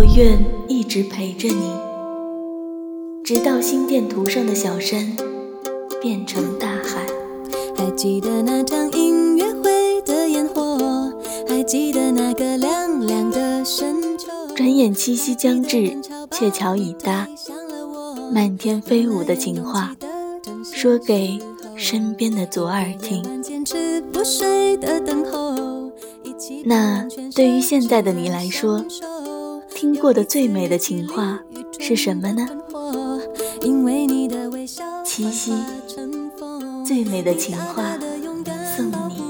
我愿一直陪着你，直到心电图上的小山变成大海。还记得那场音乐会的烟火，还记得那个凉凉的深秋。转眼七夕将至，鹊桥已搭，漫天飞舞的情话，说给身边的左耳听。那对于现在的你来说，听过的最美的情话是什么呢？七夕，最美的情话送你。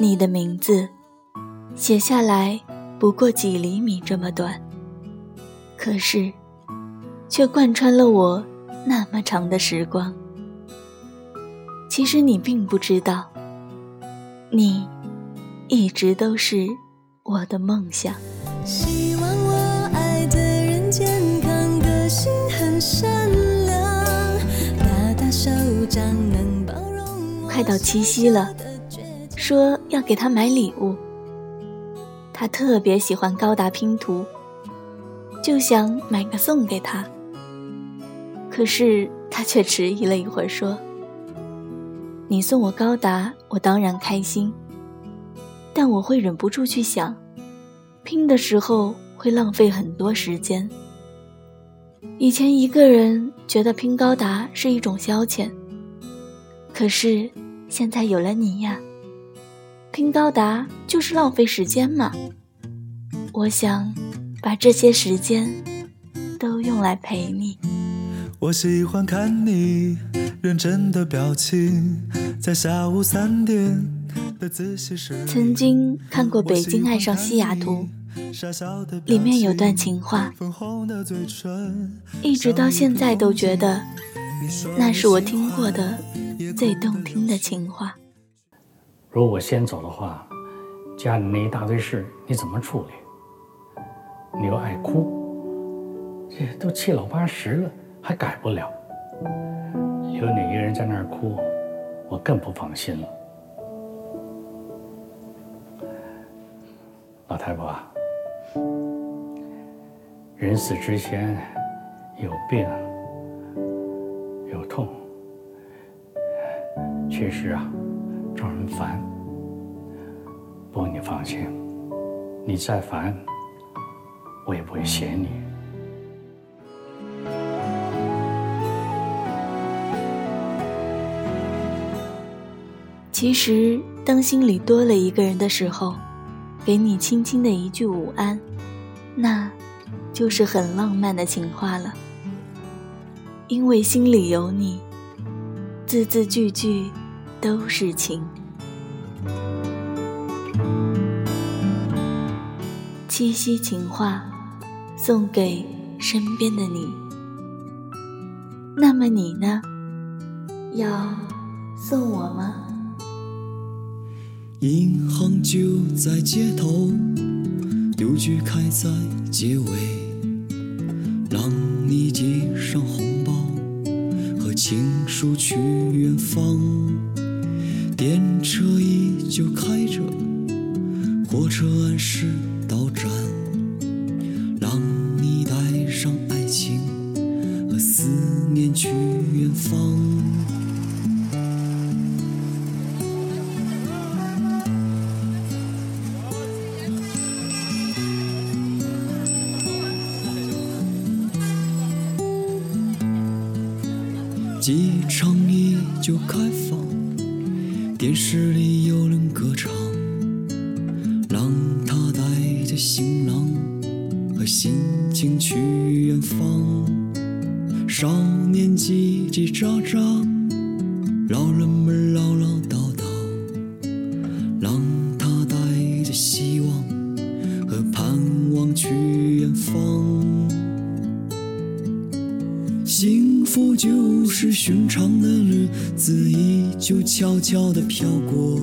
你的名字写下来不过几厘米这么短，可是却贯穿了我那么长的时光。其实你并不知道，你一直都是我的梦想。希望我爱的人健康，个性很善良，大大手掌能包容。快到七夕了，说要给他买礼物。他特别喜欢高达拼图，就想买个送给他。可是他却迟疑了一会儿，说。你送我高达，我当然开心，但我会忍不住去想，拼的时候会浪费很多时间。以前一个人觉得拼高达是一种消遣，可是现在有了你呀，拼高达就是浪费时间嘛。我想把这些时间都用来陪你。我喜欢看你。认真的表情，在下午三点的自习室。曾经看过《北京爱上西雅图》，里面有段情话，一直到现在都觉得那是我听过的最动听的情话。如果我先走的话，家里那一大堆事你怎么处理？你又爱哭，这都七老八十了还改不了。有你一个人在那儿哭，我更不放心了。老太婆，人死之前有病有痛，确实啊，招人烦。不过你放心，你再烦，我也不会嫌你。其实，当心里多了一个人的时候，给你轻轻的一句午安，那，就是很浪漫的情话了。因为心里有你，字字句句都是情。七夕情话，送给身边的你。那么你呢？要送我吗？银行就在街头，邮局开在街尾，让你寄上红包和情书去远方。电车依旧开着，火车按时到站，让你带上爱情和思念去远方。机场依旧开放，电视里有人歌唱，让他带着行囊和心情去远方。少年叽叽喳喳，老人们唠唠叨叨，让他带着希幸福就是寻常的日子依旧悄悄地飘过。